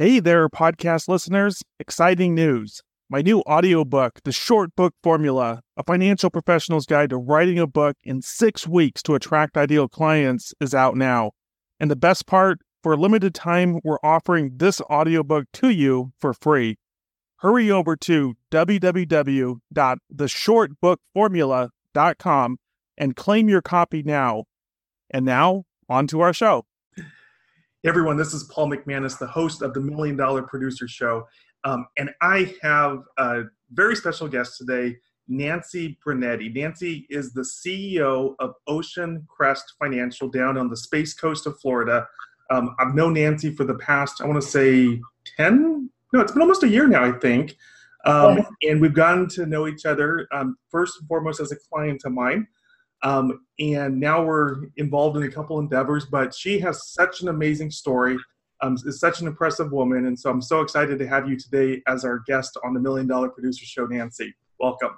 Hey there, podcast listeners. Exciting news. My new audiobook, The Short Book Formula, a financial professional's guide to writing a book in six weeks to attract ideal clients, is out now. And the best part, for a limited time, we're offering this audiobook to you for free. Hurry over to www.theshortbookformula.com and claim your copy now. And now, on to our show. Hey everyone, this is Paul McManus, the host of the Million Dollar Producer Show. Um, and I have a very special guest today, Nancy Brunetti. Nancy is the CEO of Ocean Crest Financial down on the Space Coast of Florida. Um, I've known Nancy for the past, I want to say 10, no, it's been almost a year now, I think. Um, and we've gotten to know each other um, first and foremost as a client of mine. Um, and now we're involved in a couple endeavors, but she has such an amazing story. Um, is such an impressive woman, and so I'm so excited to have you today as our guest on the Million Dollar Producer Show, Nancy. Welcome.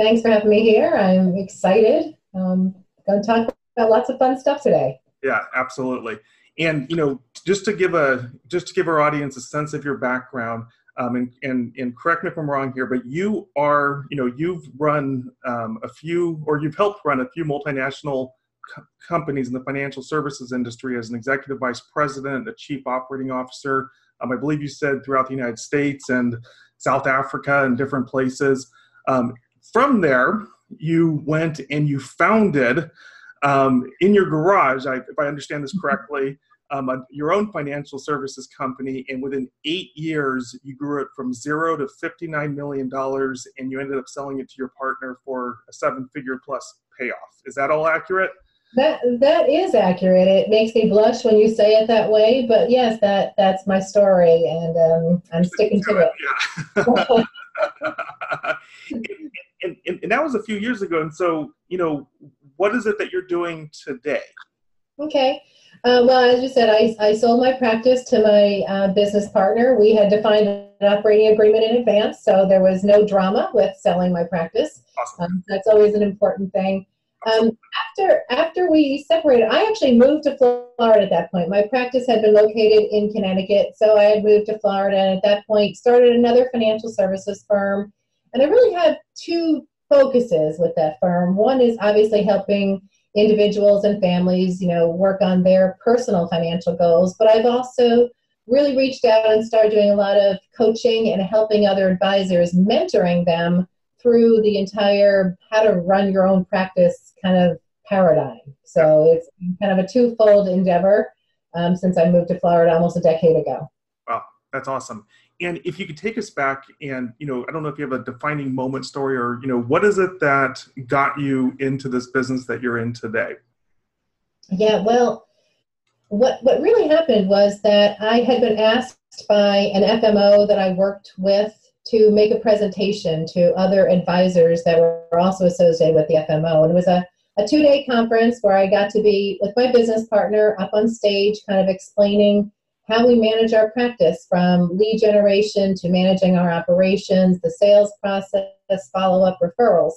Thanks for having me here. I'm excited. Um, going to talk about lots of fun stuff today. Yeah, absolutely. And you know, just to give a just to give our audience a sense of your background, um, and, and, and correct me if I'm wrong here, but you are, you know, you've run um, a few, or you've helped run a few multinational co- companies in the financial services industry as an executive vice president, a chief operating officer. Um, I believe you said throughout the United States and South Africa and different places. Um, from there, you went and you founded um, in your garage, I, if I understand this correctly, um, a, your own financial services company, and within eight years, you grew it from zero to $59 million, and you ended up selling it to your partner for a seven figure plus payoff. Is that all accurate? That that is accurate. It makes me blush when you say it that way, but yes, that that's my story, and um, I'm sticking to it. Yeah. and, and, and that was a few years ago. And so, you know, what is it that you're doing today? Okay. Uh, well, as you said, I, I sold my practice to my uh, business partner. We had defined an operating agreement in advance, so there was no drama with selling my practice. Awesome. Um, that's always an important thing. Um, after after we separated, I actually moved to Florida at that point. My practice had been located in Connecticut, so I had moved to Florida, and at that point started another financial services firm. And I really had two focuses with that firm. One is obviously helping individuals and families, you know, work on their personal financial goals. But I've also really reached out and started doing a lot of coaching and helping other advisors, mentoring them through the entire how to run your own practice kind of paradigm. So it's kind of a twofold endeavor um, since I moved to Florida almost a decade ago. Wow, that's awesome. And if you could take us back and, you know, I don't know if you have a defining moment story or, you know, what is it that got you into this business that you're in today? Yeah, well, what what really happened was that I had been asked by an FMO that I worked with to make a presentation to other advisors that were also associated with the FMO. And it was a, a two day conference where I got to be with my business partner up on stage, kind of explaining how we manage our practice from lead generation to managing our operations, the sales process, follow up referrals.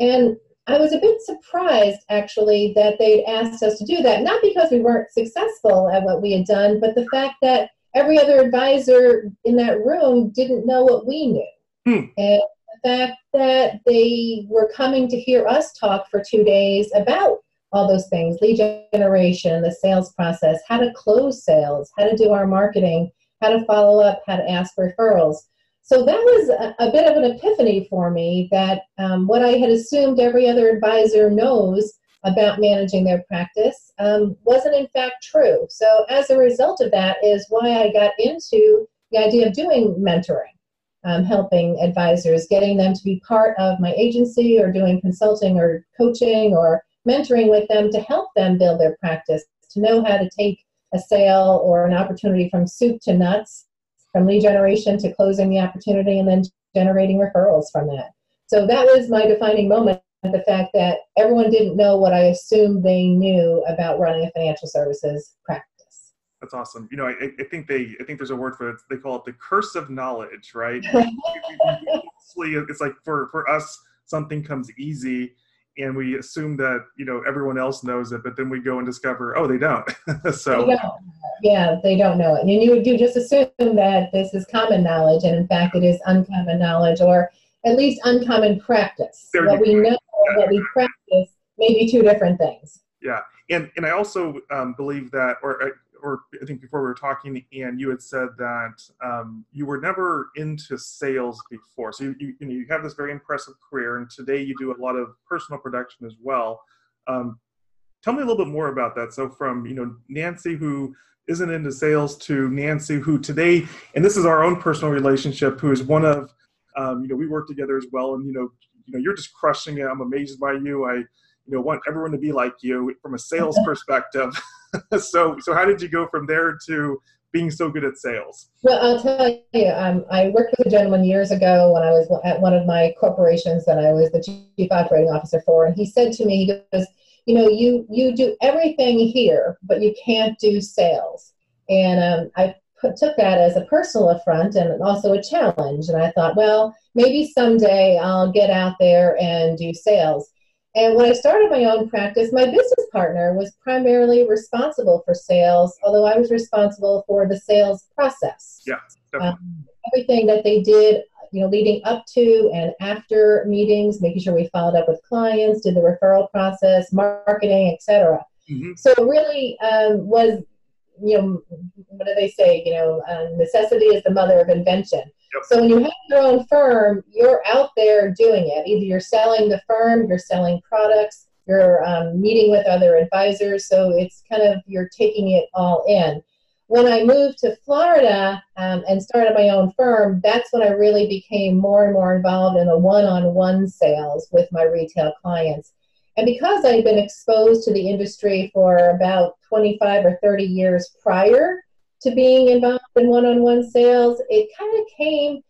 And I was a bit surprised actually that they'd asked us to do that, not because we weren't successful at what we had done, but the fact that every other advisor in that room didn't know what we knew. Hmm. And the fact that they were coming to hear us talk for two days about all those things lead generation, the sales process, how to close sales, how to do our marketing, how to follow up, how to ask referrals. So that was a, a bit of an epiphany for me that um, what I had assumed every other advisor knows about managing their practice um, wasn't in fact true. So as a result of that is why I got into the idea of doing mentoring, um, helping advisors, getting them to be part of my agency or doing consulting or coaching or mentoring with them to help them build their practice, to know how to take a sale or an opportunity from soup to nuts, from lead generation to closing the opportunity and then generating referrals from that. So that was my defining moment the fact that everyone didn't know what I assumed they knew about running a financial services practice. That's awesome. You know, I, I think they, I think there's a word for it. They call it the curse of knowledge, right? it's like for for us, something comes easy, and we assume that you know everyone else knows it, but then we go and discover, oh, they don't. so they don't. yeah, they don't know it, and you do just assume that this is common knowledge, and in fact, it is uncommon knowledge, or at least uncommon practice. There what we know and what we practice may be two different things. Yeah, and and I also um, believe that, or uh, or I think before we were talking, and you had said that um, you were never into sales before. So you, you, you, know, you have this very impressive career, and today you do a lot of personal production as well. Um, tell me a little bit more about that. So from you know Nancy who isn't into sales to Nancy who today, and this is our own personal relationship, who is one of um, you know we work together as well, and you know you know you're just crushing it. I'm amazed by you. I you know want everyone to be like you from a sales perspective. so so how did you go from there to being so good at sales? Well, I'll tell you, um, I worked with a gentleman years ago when I was at one of my corporations that I was the chief operating officer for, and he said to me, he goes, you know, you you do everything here, but you can't do sales. And um, I put, took that as a personal affront and also a challenge. And I thought, well, maybe someday I'll get out there and do sales. And when I started my own practice, my business partner was primarily responsible for sales, although I was responsible for the sales process. Yeah, um, everything that they did, you know, leading up to and after meetings, making sure we followed up with clients, did the referral process, marketing, etc. Mm-hmm. So it really um, was, you know, what do they say? You know, uh, necessity is the mother of invention. Yep. So when you have your own firm, you're out there doing it. Either you're selling the firm, you're selling products, you're um, meeting with other advisors. So it's kind of you're taking it all in. When I moved to Florida um, and started my own firm, that's when I really became more and more involved in the one-on-one sales with my retail clients. And because I had been exposed to the industry for about 25 or 30 years prior, to being involved in one-on-one sales, it kind of came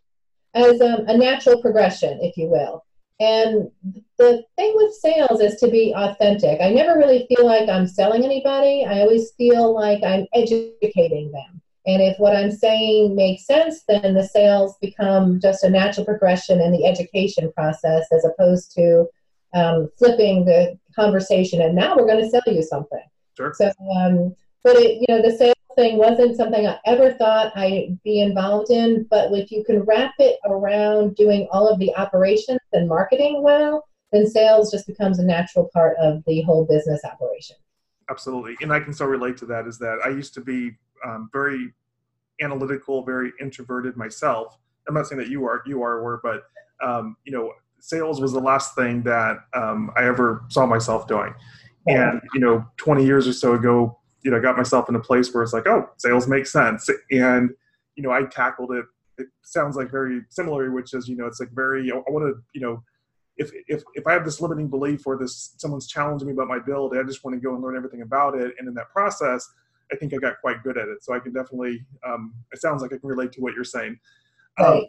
as a, a natural progression, if you will. And the thing with sales is to be authentic. I never really feel like I'm selling anybody. I always feel like I'm educating them. And if what I'm saying makes sense, then the sales become just a natural progression in the education process as opposed to um, flipping the conversation and now we're going to sell you something. Sure. So, um, but it, you know, the sales thing wasn't something I ever thought I'd be involved in, but if you can wrap it around doing all of the operations and marketing well, then sales just becomes a natural part of the whole business operation. Absolutely. And I can so relate to that is that I used to be um, very analytical, very introverted myself. I'm not saying that you are, you are, were, but um, you know, sales was the last thing that um, I ever saw myself doing. And, you know, 20 years or so ago, you know, got myself in a place where it's like, oh, sales makes sense. And, you know, I tackled it. It sounds like very similar, which is, you know, it's like very, I want to, you know, if, if, if I have this limiting belief or this, someone's challenging me about my build, I just want to go and learn everything about it. And in that process, I think I got quite good at it. So I can definitely, um, it sounds like I can relate to what you're saying. Right.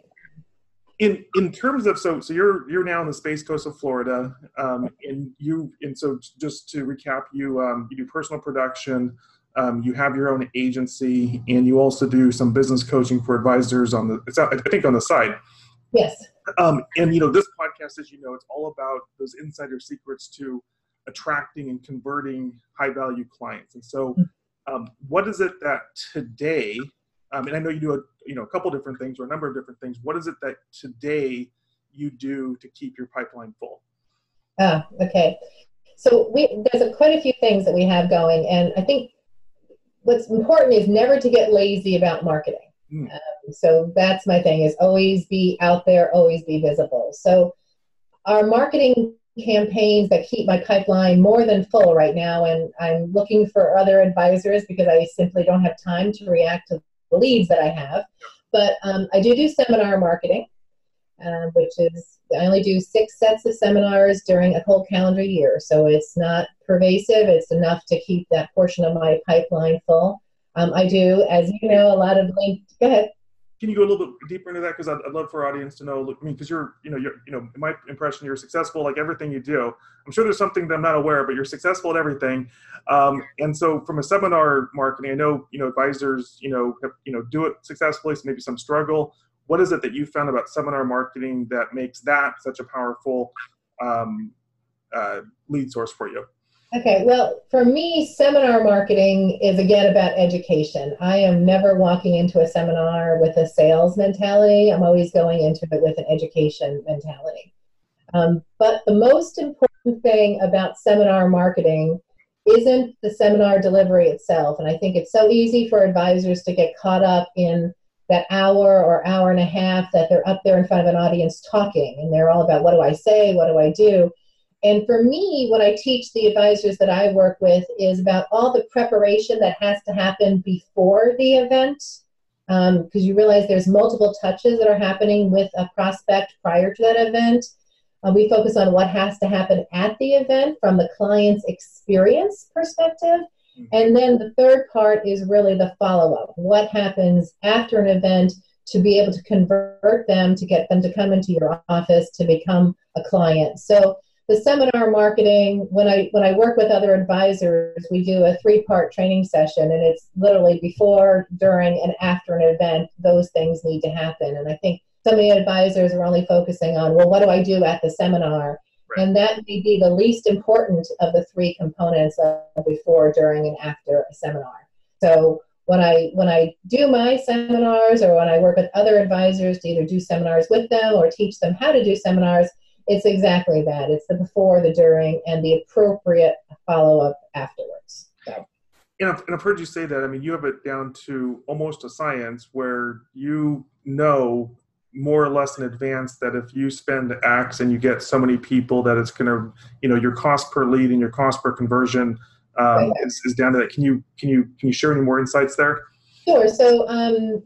In in terms of so so you're you're now in the space coast of Florida, um, and you and so just to recap, you um, you do personal production, um, you have your own agency, and you also do some business coaching for advisors on the it's I think on the side. Yes. Um, and you know this podcast, as you know, it's all about those insider secrets to attracting and converting high value clients. And so, um, what is it that today? Um, and I know you do a you know a couple different things or a number of different things. What is it that today you do to keep your pipeline full? Ah, okay. So we there's a, quite a few things that we have going, and I think what's important is never to get lazy about marketing. Mm. Um, so that's my thing: is always be out there, always be visible. So our marketing campaigns that keep my pipeline more than full right now, and I'm looking for other advisors because I simply don't have time to react to leads that I have. But um, I do do seminar marketing, um, which is I only do six sets of seminars during a whole calendar year. So it's not pervasive. It's enough to keep that portion of my pipeline full. Um, I do, as you know, a lot of link. Go ahead. Can you go a little bit deeper into that? Because I'd, I'd, love for our audience to know. I mean, because you're, you know, you're, you know, my impression, you're successful like everything you do. I'm sure there's something that I'm not aware, but you're successful at everything. Um, and so, from a seminar marketing, I know, you know, advisors, you know, have, you know, do it successfully. So maybe some struggle. What is it that you found about seminar marketing that makes that such a powerful um, uh, lead source for you? Okay, well, for me, seminar marketing is again about education. I am never walking into a seminar with a sales mentality. I'm always going into it with an education mentality. Um, but the most important thing about seminar marketing isn't the seminar delivery itself. And I think it's so easy for advisors to get caught up in that hour or hour and a half that they're up there in front of an audience talking and they're all about what do I say, what do I do. And for me, what I teach the advisors that I work with is about all the preparation that has to happen before the event. Because um, you realize there's multiple touches that are happening with a prospect prior to that event. Uh, we focus on what has to happen at the event from the client's experience perspective. Mm-hmm. And then the third part is really the follow up. What happens after an event to be able to convert them, to get them to come into your office to become a client. So the seminar marketing when i when i work with other advisors we do a three part training session and it's literally before during and after an event those things need to happen. And i think some of the advisors are only focusing on well what do i do at the seminar? Right. and that may be the least important of the three components of before during and after a seminar. So when I when I do my seminars or when I work with other advisors to either do seminars with them or teach them how to do seminars, it's exactly that. It's the before, the during, and the appropriate follow up afterwards. So. And I've, and I've heard you say that. I mean, you have it down to almost a science where you know more or less in advance that if you spend X and you get so many people that it's going to, you know, your cost per lead and your cost per conversion um, right. is, is down to that. Can you can you can you share any more insights there? Sure. So um,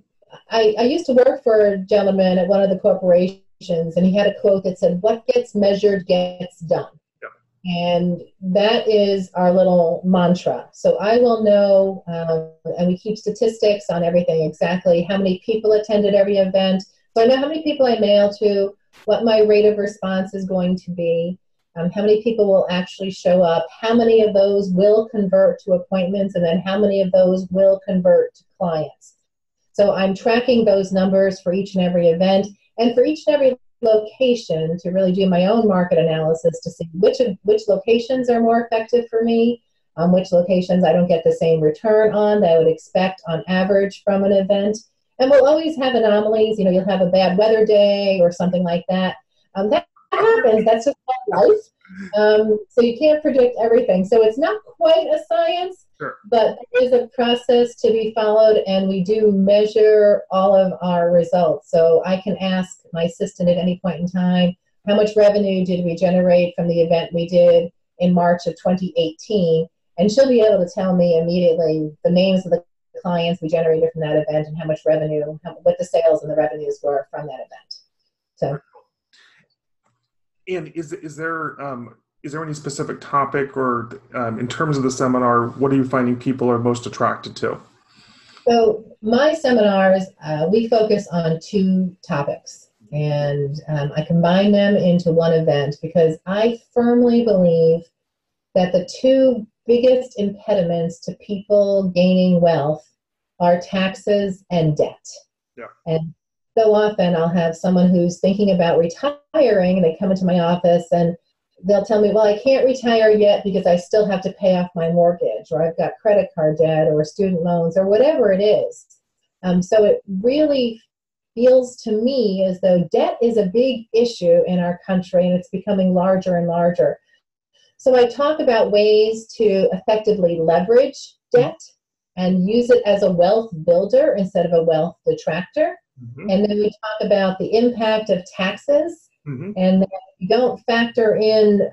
I, I used to work for a gentleman at one of the corporations and he had a quote that said, What gets measured gets done. And that is our little mantra. So I will know, um, and we keep statistics on everything exactly how many people attended every event. So I know how many people I mail to, what my rate of response is going to be, um, how many people will actually show up, how many of those will convert to appointments, and then how many of those will convert to clients. So I'm tracking those numbers for each and every event and for each and every location to really do my own market analysis to see which of, which locations are more effective for me, um, which locations I don't get the same return on that I would expect on average from an event. And we'll always have anomalies. You know, you'll have a bad weather day or something like that. Um, that happens. That's just life. Um, so you can't predict everything. So it's not quite a science, Sure. But there is a process to be followed, and we do measure all of our results. So I can ask my assistant at any point in time, how much revenue did we generate from the event we did in March of 2018? And she'll be able to tell me immediately the names of the clients we generated from that event and how much revenue, how, what the sales and the revenues were from that event. So. And is is there um, is there any specific topic or um, in terms of the seminar what are you finding people are most attracted to so my seminars uh, we focus on two topics and um, i combine them into one event because i firmly believe that the two biggest impediments to people gaining wealth are taxes and debt yeah. and so often i'll have someone who's thinking about retiring and they come into my office and they'll tell me, well, I can't retire yet because I still have to pay off my mortgage, or I've got credit card debt, or student loans, or whatever it is. Um, so it really feels to me as though debt is a big issue in our country and it's becoming larger and larger. So I talk about ways to effectively leverage debt and use it as a wealth builder instead of a wealth detractor. Mm-hmm. And then we talk about the impact of taxes mm-hmm. and we don't factor in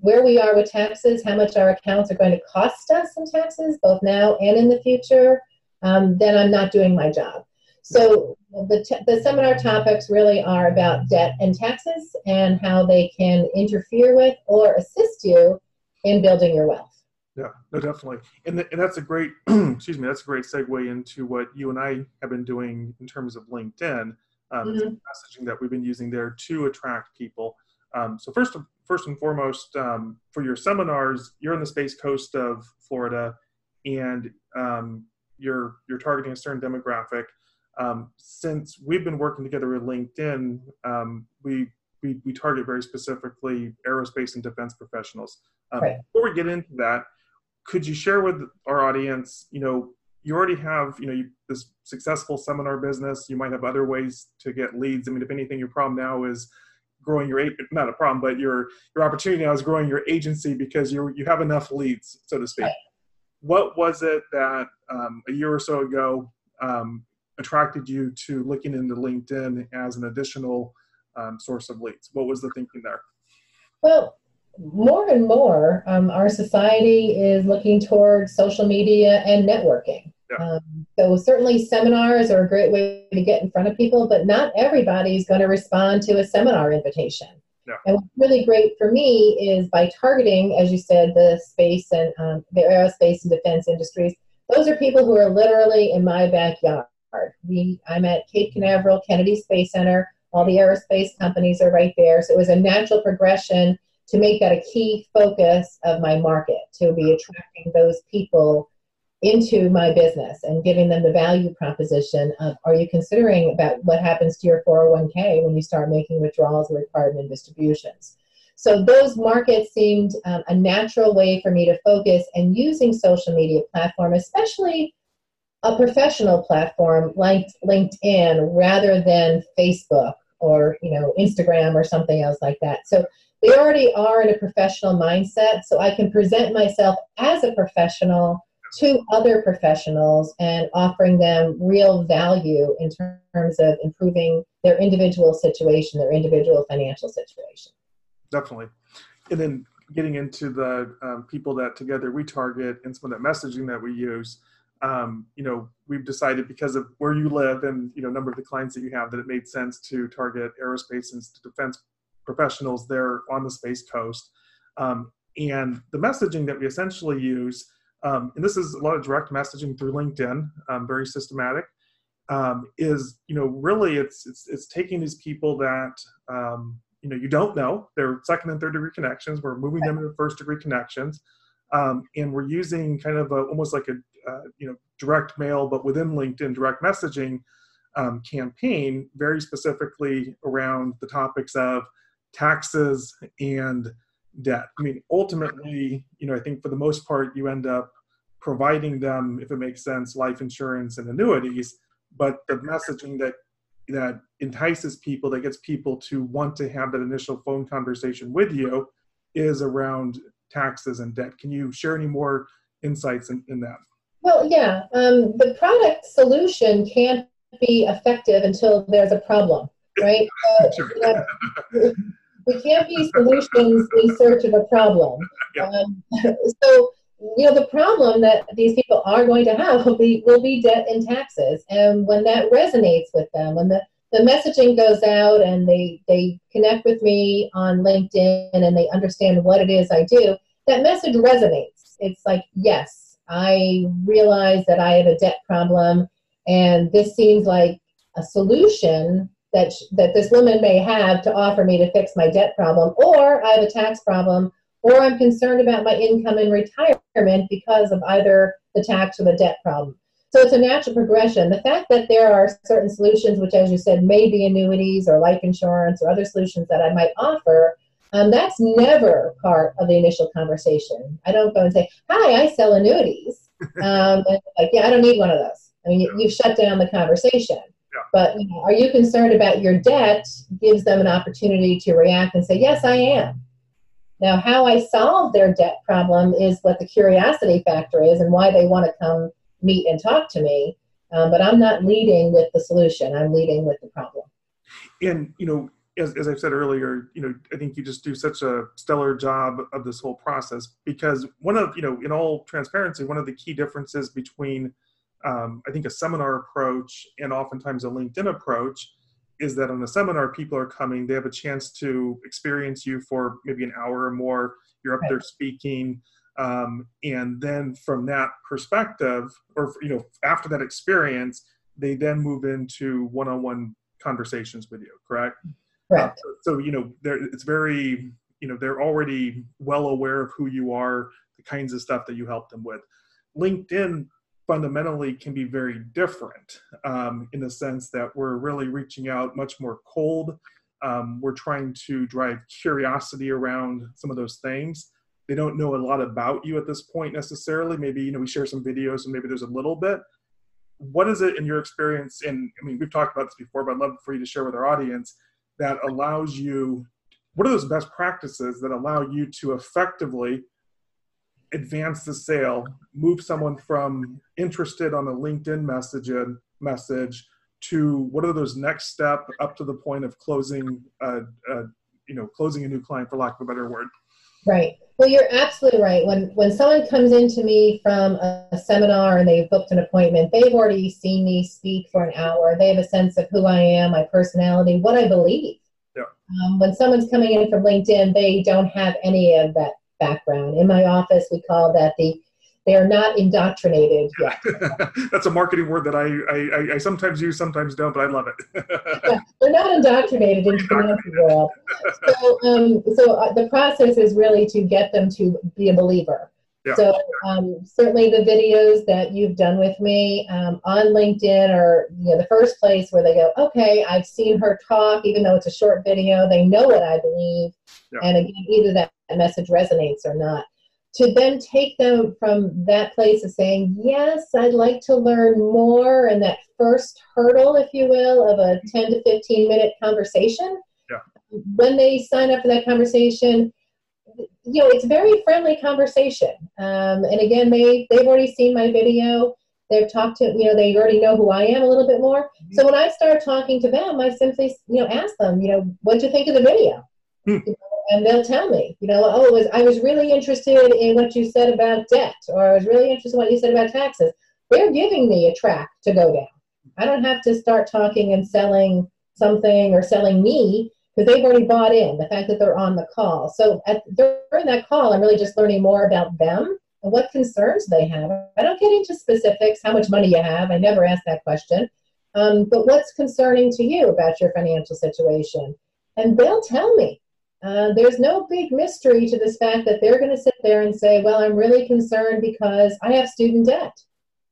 where we are with taxes, how much our accounts are going to cost us in taxes, both now and in the future, um, then I'm not doing my job. So the, t- the seminar topics really are about debt and taxes and how they can interfere with or assist you in building your wealth. Yeah, no, definitely, and, and that's a great, excuse me, that's a great segue into what you and I have been doing in terms of LinkedIn. Um, mm-hmm. messaging that we've been using there to attract people. Um, so first, first and foremost, um, for your seminars, you're on the space coast of Florida, and um, you're you're targeting a certain demographic. Um, since we've been working together with LinkedIn, um, we we, we target very specifically aerospace and defense professionals. Um, right. Before we get into that, could you share with our audience, you know, you already have, you know, you, this successful seminar business. You might have other ways to get leads. I mean, if anything, your problem now is growing your not a problem, but your your opportunity now is growing your agency because you you have enough leads, so to speak. Right. What was it that um, a year or so ago um, attracted you to looking into LinkedIn as an additional um, source of leads? What was the thinking there? Well, more and more, um, our society is looking towards social media and networking. Yeah. Um, so certainly seminars are a great way to get in front of people, but not everybody's going to respond to a seminar invitation. Yeah. And what's really great for me is by targeting, as you said, the space and um, the aerospace and defense industries. Those are people who are literally in my backyard. We, I'm at Cape Canaveral Kennedy Space Center. All the aerospace companies are right there. So it was a natural progression to make that a key focus of my market, to be attracting those people into my business and giving them the value proposition of are you considering about what happens to your 401k when you start making withdrawals or retirement distributions? So those markets seemed um, a natural way for me to focus and using social media platform especially a professional platform like linkedin rather than facebook or you know instagram or something else like that. So they already are in a professional mindset so i can present myself as a professional to other professionals and offering them real value in terms of improving their individual situation, their individual financial situation. Definitely. And then getting into the um, people that together we target and some of that messaging that we use, um, you know, we've decided because of where you live and, you know, number of the clients that you have that it made sense to target aerospace and defense professionals there on the Space Coast. Um, and the messaging that we essentially use um, and this is a lot of direct messaging through LinkedIn, um, very systematic. Um, is you know really it's it's it's taking these people that um, you know you don't know they're second and third degree connections. We're moving them into first degree connections, um, and we're using kind of a, almost like a uh, you know direct mail, but within LinkedIn direct messaging campaign, very specifically around the topics of taxes and debt. I mean, ultimately, you know, I think for the most part, you end up providing them, if it makes sense, life insurance and annuities. But the messaging that that entices people, that gets people to want to have that initial phone conversation with you, is around taxes and debt. Can you share any more insights in, in that? Well, yeah. Um, the product solution can't be effective until there's a problem, right? Sure we can't be solutions in search of a problem. Um, so, you know, the problem that these people are going to have will be will be debt and taxes. And when that resonates with them, when the the messaging goes out and they they connect with me on LinkedIn and they understand what it is I do, that message resonates. It's like, yes, I realize that I have a debt problem and this seems like a solution that that this woman may have to offer me to fix my debt problem or i have a tax problem or i'm concerned about my income in retirement because of either the tax or the debt problem. So it's a natural progression. The fact that there are certain solutions which as you said may be annuities or life insurance or other solutions that i might offer um, that's never part of the initial conversation. I don't go and say hi i sell annuities. Um, like yeah i don't need one of those. I mean you, you've shut down the conversation but you know, are you concerned about your debt? Gives them an opportunity to react and say, yes, I am. Now, how I solve their debt problem is what the curiosity factor is and why they want to come meet and talk to me. Um, but I'm not leading with the solution. I'm leading with the problem. And you know, as, as I've said earlier, you know, I think you just do such a stellar job of this whole process because one of you know, in all transparency, one of the key differences between um, I think a seminar approach and oftentimes a LinkedIn approach is that on a seminar, people are coming, they have a chance to experience you for maybe an hour or more. You're up right. there speaking. Um, and then from that perspective, or you know, after that experience, they then move into one-on-one conversations with you. Correct. Right. Uh, so you know, it's very you know they're already well aware of who you are, the kinds of stuff that you help them with. LinkedIn fundamentally can be very different um, in the sense that we're really reaching out much more cold Um, we're trying to drive curiosity around some of those things. They don't know a lot about you at this point necessarily. Maybe you know we share some videos and maybe there's a little bit. What is it in your experience? And I mean, we've talked about this before, but I'd love for you to share with our audience that allows you. What are those best practices that allow you to effectively advance the sale, move someone from interested on a LinkedIn message message to what are those next step up to the point of closing, uh, uh, you know, closing a new client for lack of a better word. Right. Well, you're absolutely right. When when someone comes into me from a, a, seminar and they've booked an appointment, they've already seen me speak for an hour. They have a sense of who I am, my personality, what I believe. Yeah. Um, when someone's coming in from LinkedIn, they don't have any of that background. In my office, we call that the they are not indoctrinated yet. That's a marketing word that I, I, I, sometimes use, sometimes don't, but I love it. yeah, they're not indoctrinated into the financial world. So, um, so uh, the process is really to get them to be a believer. Yeah. So um, certainly the videos that you've done with me um, on LinkedIn are you know the first place where they go, okay, I've seen her talk, even though it's a short video. They know what I believe, yeah. and again, either that message resonates or not to then take them from that place of saying, Yes, I'd like to learn more, and that first hurdle, if you will, of a 10 to 15 minute conversation. Yeah. When they sign up for that conversation, you know, it's a very friendly conversation. Um, and again, they, they've already seen my video. They've talked to, you know, they already know who I am a little bit more. Mm-hmm. So when I start talking to them, I simply, you know, ask them, you know, what do you think of the video? Hmm. You know, and they'll tell me, you know, oh, was, I was really interested in what you said about debt, or I was really interested in what you said about taxes. They're giving me a track to go down. I don't have to start talking and selling something or selling me because they've already bought in the fact that they're on the call. So at, during that call, I'm really just learning more about them and what concerns they have. I don't get into specifics, how much money you have. I never ask that question. Um, but what's concerning to you about your financial situation? And they'll tell me uh, there's no big mystery to this fact that they're going to sit there and say, Well, I'm really concerned because I have student debt.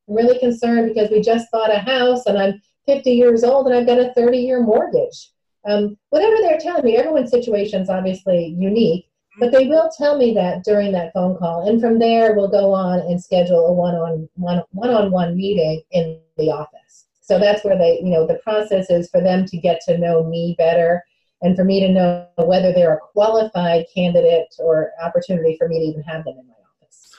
I'm really concerned because we just bought a house and I'm 50 years old and I've got a 30 year mortgage. Um, whatever they're telling me, everyone's situation is obviously unique, but they will tell me that during that phone call. And from there, we'll go on and schedule a one on one one on one meeting in the office. So that's where they, you know, the process is for them to get to know me better and for me to know whether they're a qualified candidate or opportunity for me to even have them in my office.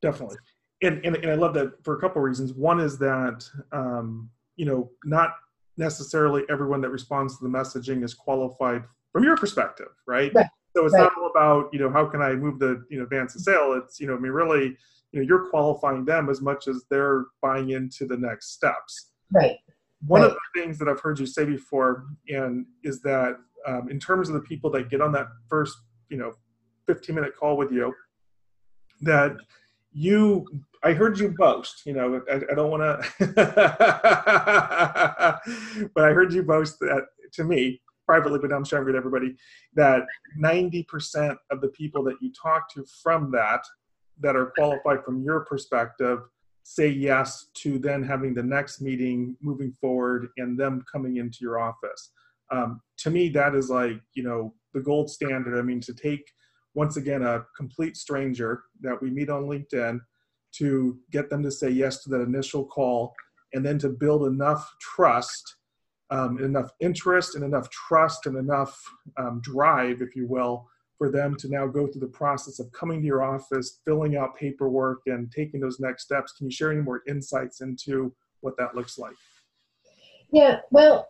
Definitely. And, and, and I love that for a couple of reasons. One is that, um, you know, not necessarily everyone that responds to the messaging is qualified from your perspective, right? right. So it's right. not all about, you know, how can I move the, you know, advance the sale? It's, you know, I mean, really, you know, you're qualifying them as much as they're buying into the next steps. Right. One right. of the things that I've heard you say before, and is that um, in terms of the people that get on that first, you know, 15 minute call with you, that you, I heard you boast, you know, I, I don't want to, but I heard you boast that to me privately, but I'm sharing with everybody that 90% of the people that you talk to from that, that are qualified from your perspective, say yes to then having the next meeting moving forward and them coming into your office um, to me that is like you know the gold standard. I mean to take once again a complete stranger that we meet on linkedin to get them to say yes to that initial call and then to build enough trust um, enough interest and enough trust and enough um, drive if you will for them to now go through the process of coming to your office filling out paperwork and taking those next steps. Can you share any more insights into what that looks like? Yeah well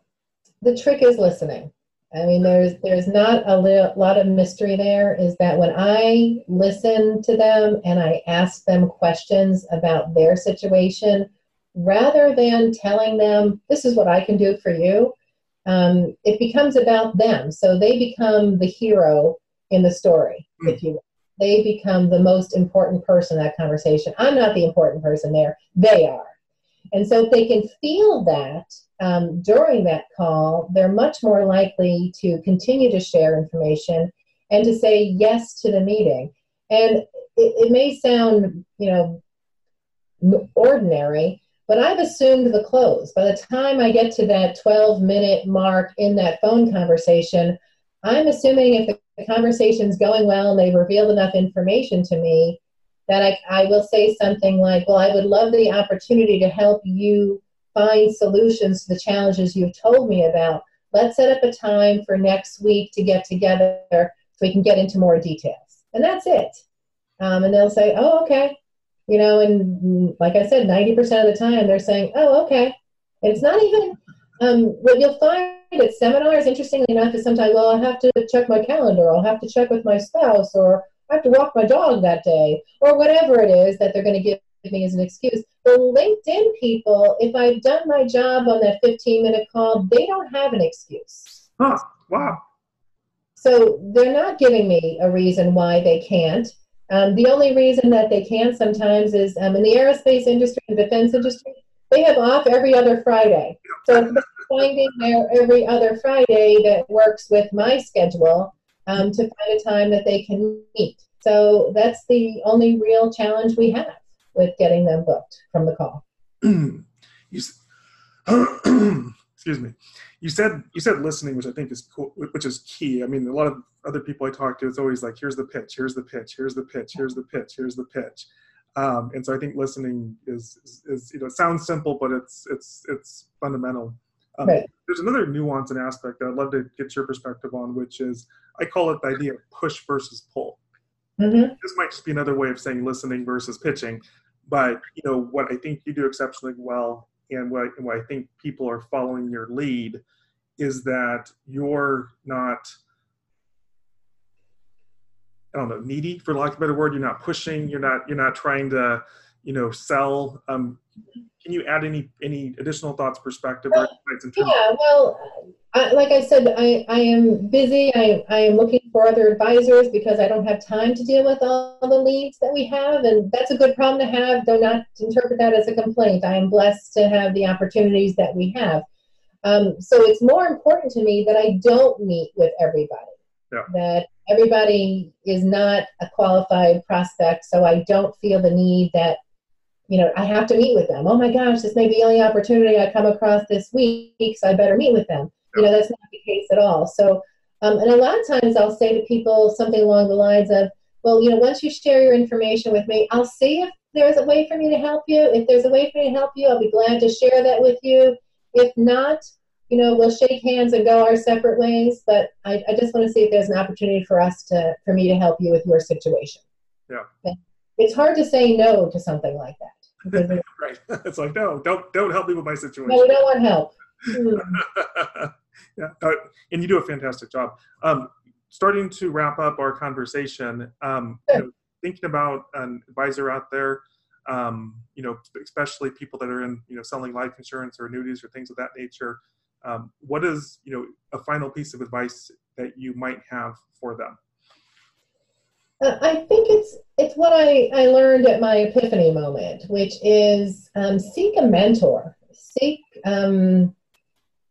the trick is listening. I mean, there's there's not a li- lot of mystery there. Is that when I listen to them and I ask them questions about their situation, rather than telling them this is what I can do for you, um, it becomes about them. So they become the hero in the story, mm. if you will. They become the most important person in that conversation. I'm not the important person there; they are. And so if they can feel that um, during that call, they're much more likely to continue to share information and to say yes to the meeting. And it, it may sound, you know, ordinary, but I've assumed the close. By the time I get to that 12 minute mark in that phone conversation, I'm assuming if the conversation's going well and they've revealed enough information to me that I, I will say something like, Well, I would love the opportunity to help you find solutions to the challenges you've told me about. Let's set up a time for next week to get together so we can get into more details. And that's it. Um, and they'll say, Oh, okay you know, and like I said, 90% of the time they're saying, oh, okay. And it's not even, um, what you'll find at seminars, interestingly enough, is sometimes, well, I'll have to check my calendar, I'll have to check with my spouse, or I have to walk my dog that day, or whatever it is that they're going to give me as an excuse. The LinkedIn people, if I've done my job on that 15 minute call, they don't have an excuse. Huh, wow. So they're not giving me a reason why they can't. Um, the only reason that they can sometimes is um, in the aerospace industry and defense industry, they have off every other Friday. So finding their every other Friday that works with my schedule um, to find a time that they can meet. So that's the only real challenge we have with getting them booked from the call. excuse me you said you said listening which i think is cool which is key i mean a lot of other people i talk to it's always like here's the pitch here's the pitch here's the pitch here's the pitch here's the pitch um, and so i think listening is, is, is you know sounds simple but it's it's it's fundamental um, right. there's another nuance and aspect that i'd love to get your perspective on which is i call it the idea of push versus pull mm-hmm. this might just be another way of saying listening versus pitching but you know what i think you do exceptionally well and what, and what I think people are following your lead is that you're not I don't know needy for lack of a better word. You're not pushing. You're not you're not trying to you know sell. Um, can you add any any additional thoughts, perspective, well, yeah, well, I, like I said, I, I am busy. I, I am looking for other advisors because I don't have time to deal with all the leads that we have, and that's a good problem to have. Do not interpret that as a complaint. I am blessed to have the opportunities that we have. Um, so it's more important to me that I don't meet with everybody. Yeah. That everybody is not a qualified prospect, so I don't feel the need that you know, I have to meet with them. Oh my gosh, this may be the only opportunity I come across this week, so I better meet with them. You know, that's not the case at all. So, um, and a lot of times I'll say to people something along the lines of, well, you know, once you share your information with me, I'll see if there's a way for me to help you. If there's a way for me to help you, I'll be glad to share that with you. If not, you know, we'll shake hands and go our separate ways. But I, I just want to see if there's an opportunity for us to, for me to help you with your situation. Yeah. It's hard to say no to something like that. Right. It's like, no, don't don't help me with my situation. No, we don't want help. Yeah, uh, and you do a fantastic job. Um, starting to wrap up our conversation, um, you know, thinking about an advisor out there, um, you know, especially people that are in, you know, selling life insurance or annuities or things of that nature. Um, what is, you know, a final piece of advice that you might have for them? Uh, I think it's it's what I, I learned at my epiphany moment, which is um, seek a mentor, seek um,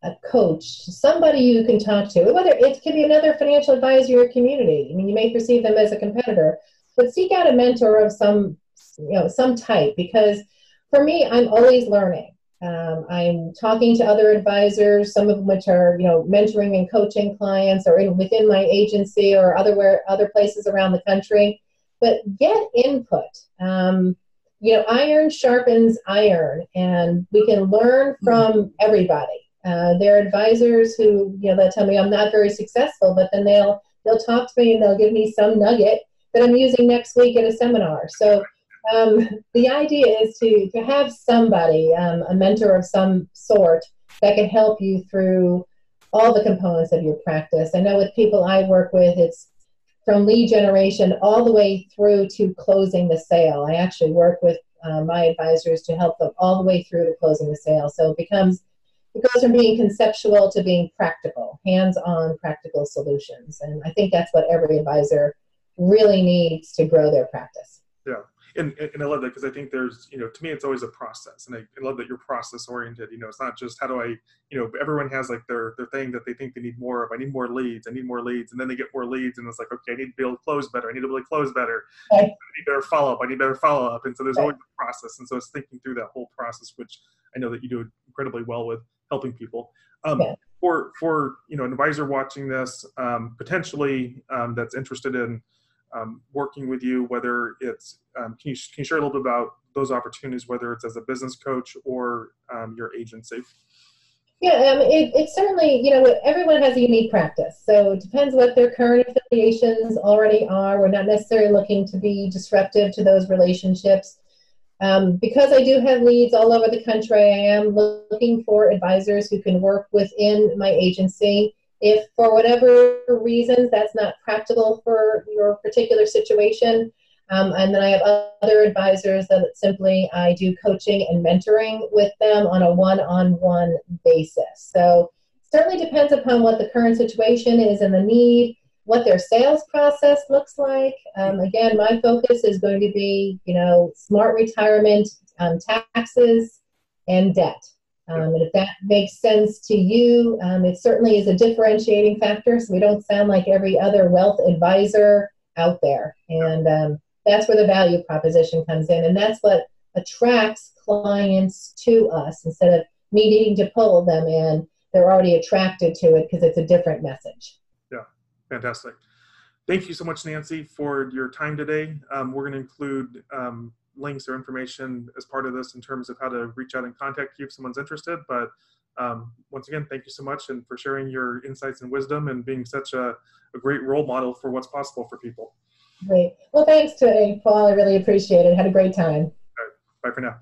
a coach, somebody you can talk to. Whether it could be another financial advisor in community. I mean, you may perceive them as a competitor, but seek out a mentor of some you know some type because for me, I'm always learning. Um, I'm talking to other advisors, some of which are, you know, mentoring and coaching clients, or in, within my agency, or other where, other places around the country. But get input. Um, you know, iron sharpens iron, and we can learn mm-hmm. from everybody. Uh, there are advisors who, you know, they'll tell me I'm not very successful, but then they'll they'll talk to me and they'll give me some nugget that I'm using next week at a seminar. So um, the idea is to, to have somebody, um, a mentor of some sort, that can help you through all the components of your practice. I know with people I work with, it's from lead generation all the way through to closing the sale. I actually work with uh, my advisors to help them all the way through to closing the sale. So it becomes it goes from being conceptual to being practical, hands-on practical solutions. And I think that's what every advisor really needs to grow their practice. Yeah and, and I love that because I think there's, you know, to me, it's always a process. And I, I love that you're process oriented. You know, it's not just how do I, you know, everyone has like their, their thing that they think they need more of. I need more leads. I need more leads. And then they get more leads. And it's like, okay, I need to be able to close better. I need to be able to close better. I need better follow up. I need better follow up. And so there's always a process. And so it's thinking through that whole process, which I know that you do incredibly well with helping people. Um, yeah. For, for, you know, an advisor watching this, um, potentially um, that's interested in, um, working with you, whether it's, um, can, you, can you share a little bit about those opportunities, whether it's as a business coach or um, your agency? Yeah, um, it, it certainly, you know, everyone has a unique practice. So it depends what their current affiliations already are. We're not necessarily looking to be disruptive to those relationships. Um, because I do have leads all over the country, I am looking for advisors who can work within my agency if for whatever reasons that's not practical for your particular situation, um, and then I have other advisors that simply I do coaching and mentoring with them on a one on one basis. So, certainly depends upon what the current situation is and the need, what their sales process looks like. Um, again, my focus is going to be, you know, smart retirement, um, taxes, and debt. Um, and if that makes sense to you, um, it certainly is a differentiating factor. So we don't sound like every other wealth advisor out there. And um, that's where the value proposition comes in. And that's what attracts clients to us instead of me needing to pull them in. They're already attracted to it because it's a different message. Yeah, fantastic. Thank you so much, Nancy, for your time today. Um, we're going to include um, links or information as part of this in terms of how to reach out and contact you if someone's interested. But um, once again, thank you so much and for sharing your insights and wisdom and being such a, a great role model for what's possible for people. Great. Well, thanks to Paul. I really appreciate it. Had a great time. Bye for now.